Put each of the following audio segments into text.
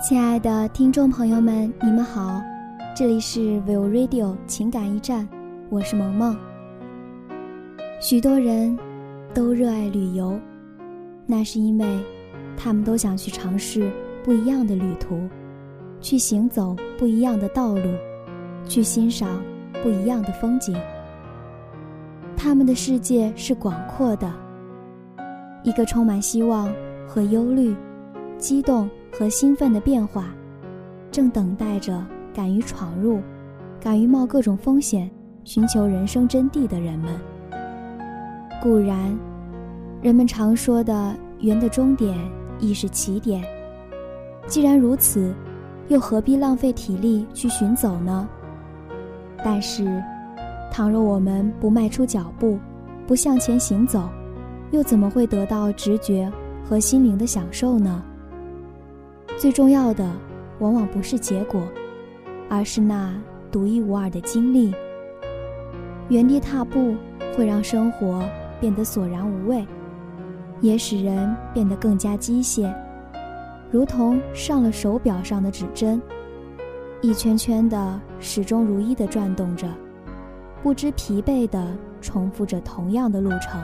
亲爱的听众朋友们，你们好，这里是 Will Radio 情感驿站，我是萌萌。许多人都热爱旅游，那是因为他们都想去尝试不一样的旅途，去行走不一样的道路，去欣赏不一样的风景。他们的世界是广阔的，一个充满希望和忧虑、激动和兴奋的变化，正等待着敢于闯入、敢于冒各种风险、寻求人生真谛的人们。固然，人们常说的“圆的终点亦是起点”。既然如此，又何必浪费体力去寻走呢？但是，倘若我们不迈出脚步，不向前行走，又怎么会得到直觉和心灵的享受呢？最重要的，往往不是结果，而是那独一无二的经历。原地踏步会让生活。变得索然无味，也使人变得更加机械，如同上了手表上的指针，一圈圈的始终如一的转动着，不知疲惫的重复着同样的路程，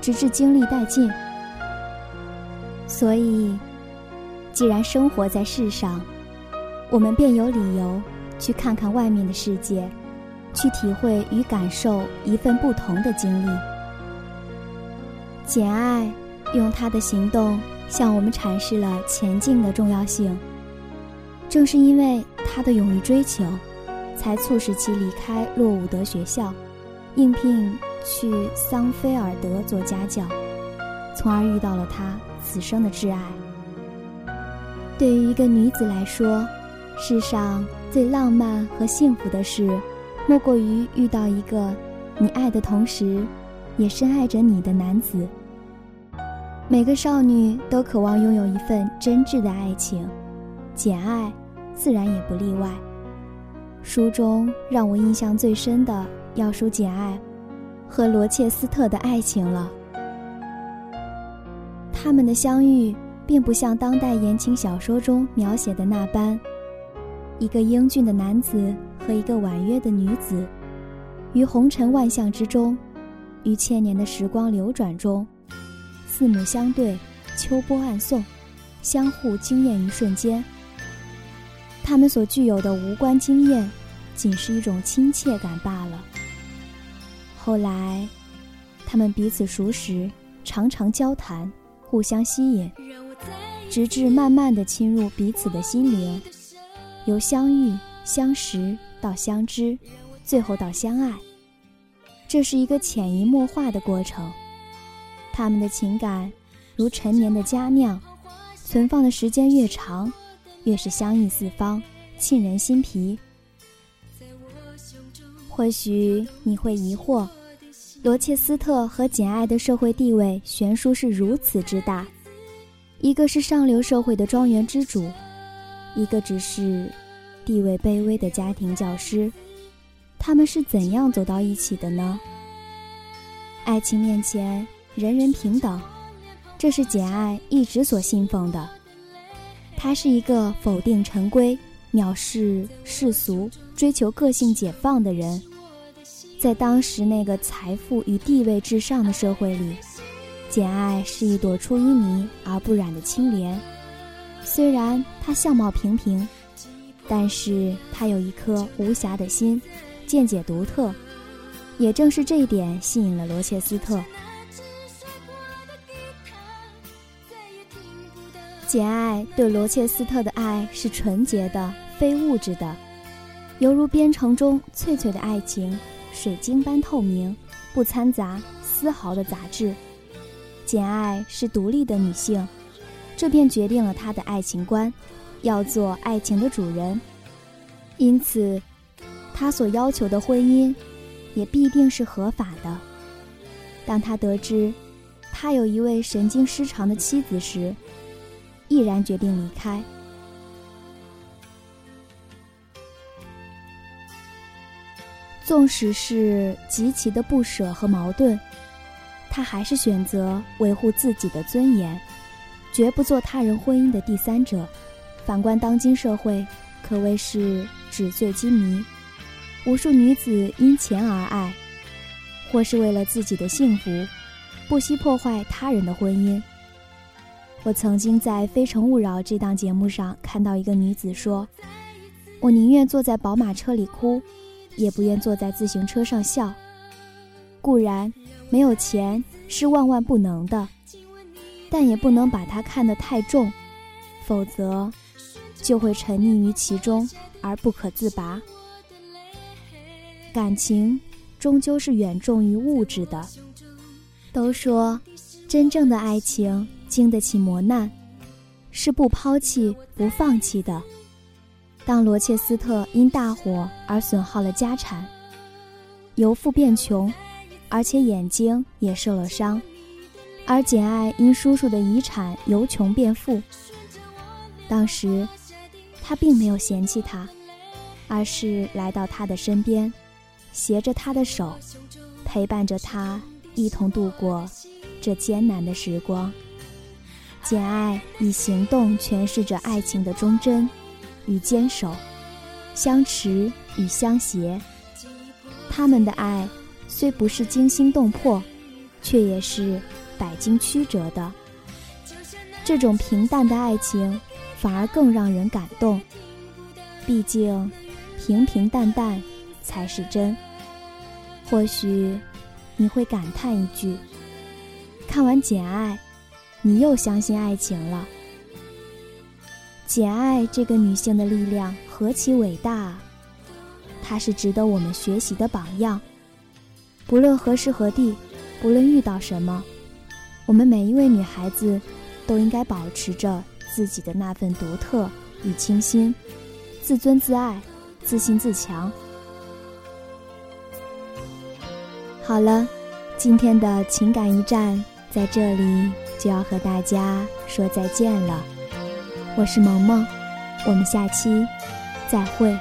直至精力殆尽。所以，既然生活在世上，我们便有理由去看看外面的世界，去体会与感受一份不同的经历。简爱用他的行动向我们阐释了前进的重要性。正是因为他的勇于追求，才促使其离开洛伍德学校，应聘去桑菲尔德做家教，从而遇到了他此生的挚爱。对于一个女子来说，世上最浪漫和幸福的事，莫过于遇到一个你爱的同时，也深爱着你的男子。每个少女都渴望拥有一份真挚的爱情，简爱自然也不例外。书中让我印象最深的，要数简爱和罗切斯特的爱情了。他们的相遇，并不像当代言情小说中描写的那般，一个英俊的男子和一个婉约的女子，于红尘万象之中，于千年的时光流转中。四目相对，秋波暗送，相互惊艳一瞬间。他们所具有的无关惊艳，仅是一种亲切感罢了。后来，他们彼此熟识，常常交谈，互相吸引，直至慢慢的侵入彼此的心灵，由相遇、相识到相知，最后到相爱。这是一个潜移默化的过程。他们的情感，如陈年的佳酿，存放的时间越长，越是香溢四方，沁人心脾。或许你会疑惑，罗切斯特和简爱的社会地位悬殊是如此之大，一个是上流社会的庄园之主，一个只是地位卑微的家庭教师，他们是怎样走到一起的呢？爱情面前。人人平等，这是简爱一直所信奉的。他是一个否定陈规、藐视世俗、追求个性解放的人。在当时那个财富与地位至上的社会里，简爱是一朵出淤泥而不染的青莲。虽然她相貌平平，但是她有一颗无瑕的心，见解独特。也正是这一点吸引了罗切斯特。简爱对罗切斯特的爱是纯洁的、非物质的，犹如边城中翠翠的爱情，水晶般透明，不掺杂丝毫的杂质。简爱是独立的女性，这便决定了她的爱情观，要做爱情的主人。因此，她所要求的婚姻，也必定是合法的。当她得知，他有一位神经失常的妻子时，毅然决定离开。纵使是极其的不舍和矛盾，他还是选择维护自己的尊严，绝不做他人婚姻的第三者，反观当今社会，可谓是纸醉金迷，无数女子因钱而爱，或是为了自己的幸福，不惜破坏他人的婚姻。我曾经在《非诚勿扰》这档节目上看到一个女子说：“我宁愿坐在宝马车里哭，也不愿坐在自行车上笑。固然没有钱是万万不能的，但也不能把它看得太重，否则就会沉溺于其中而不可自拔。感情终究是远重于物质的。都说真正的爱情。”经得起磨难，是不抛弃、不放弃的。当罗切斯特因大火而损耗了家产，由富变穷，而且眼睛也受了伤，而简爱因叔叔的遗产由穷变富，当时他并没有嫌弃他，而是来到他的身边，携着他的手，陪伴着他一同度过这艰难的时光。简爱以行动诠释着爱情的忠贞与坚守，相持与相携。他们的爱虽不是惊心动魄，却也是百经曲折的。这种平淡的爱情，反而更让人感动。毕竟，平平淡淡才是真。或许，你会感叹一句：看完《简爱》。你又相信爱情了？简爱这个女性的力量何其伟大啊！她是值得我们学习的榜样。不论何时何地，不论遇到什么，我们每一位女孩子都应该保持着自己的那份独特与清新，自尊自爱，自信自强。好了，今天的情感驿站在这里。就要和大家说再见了，我是萌萌，我们下期再会。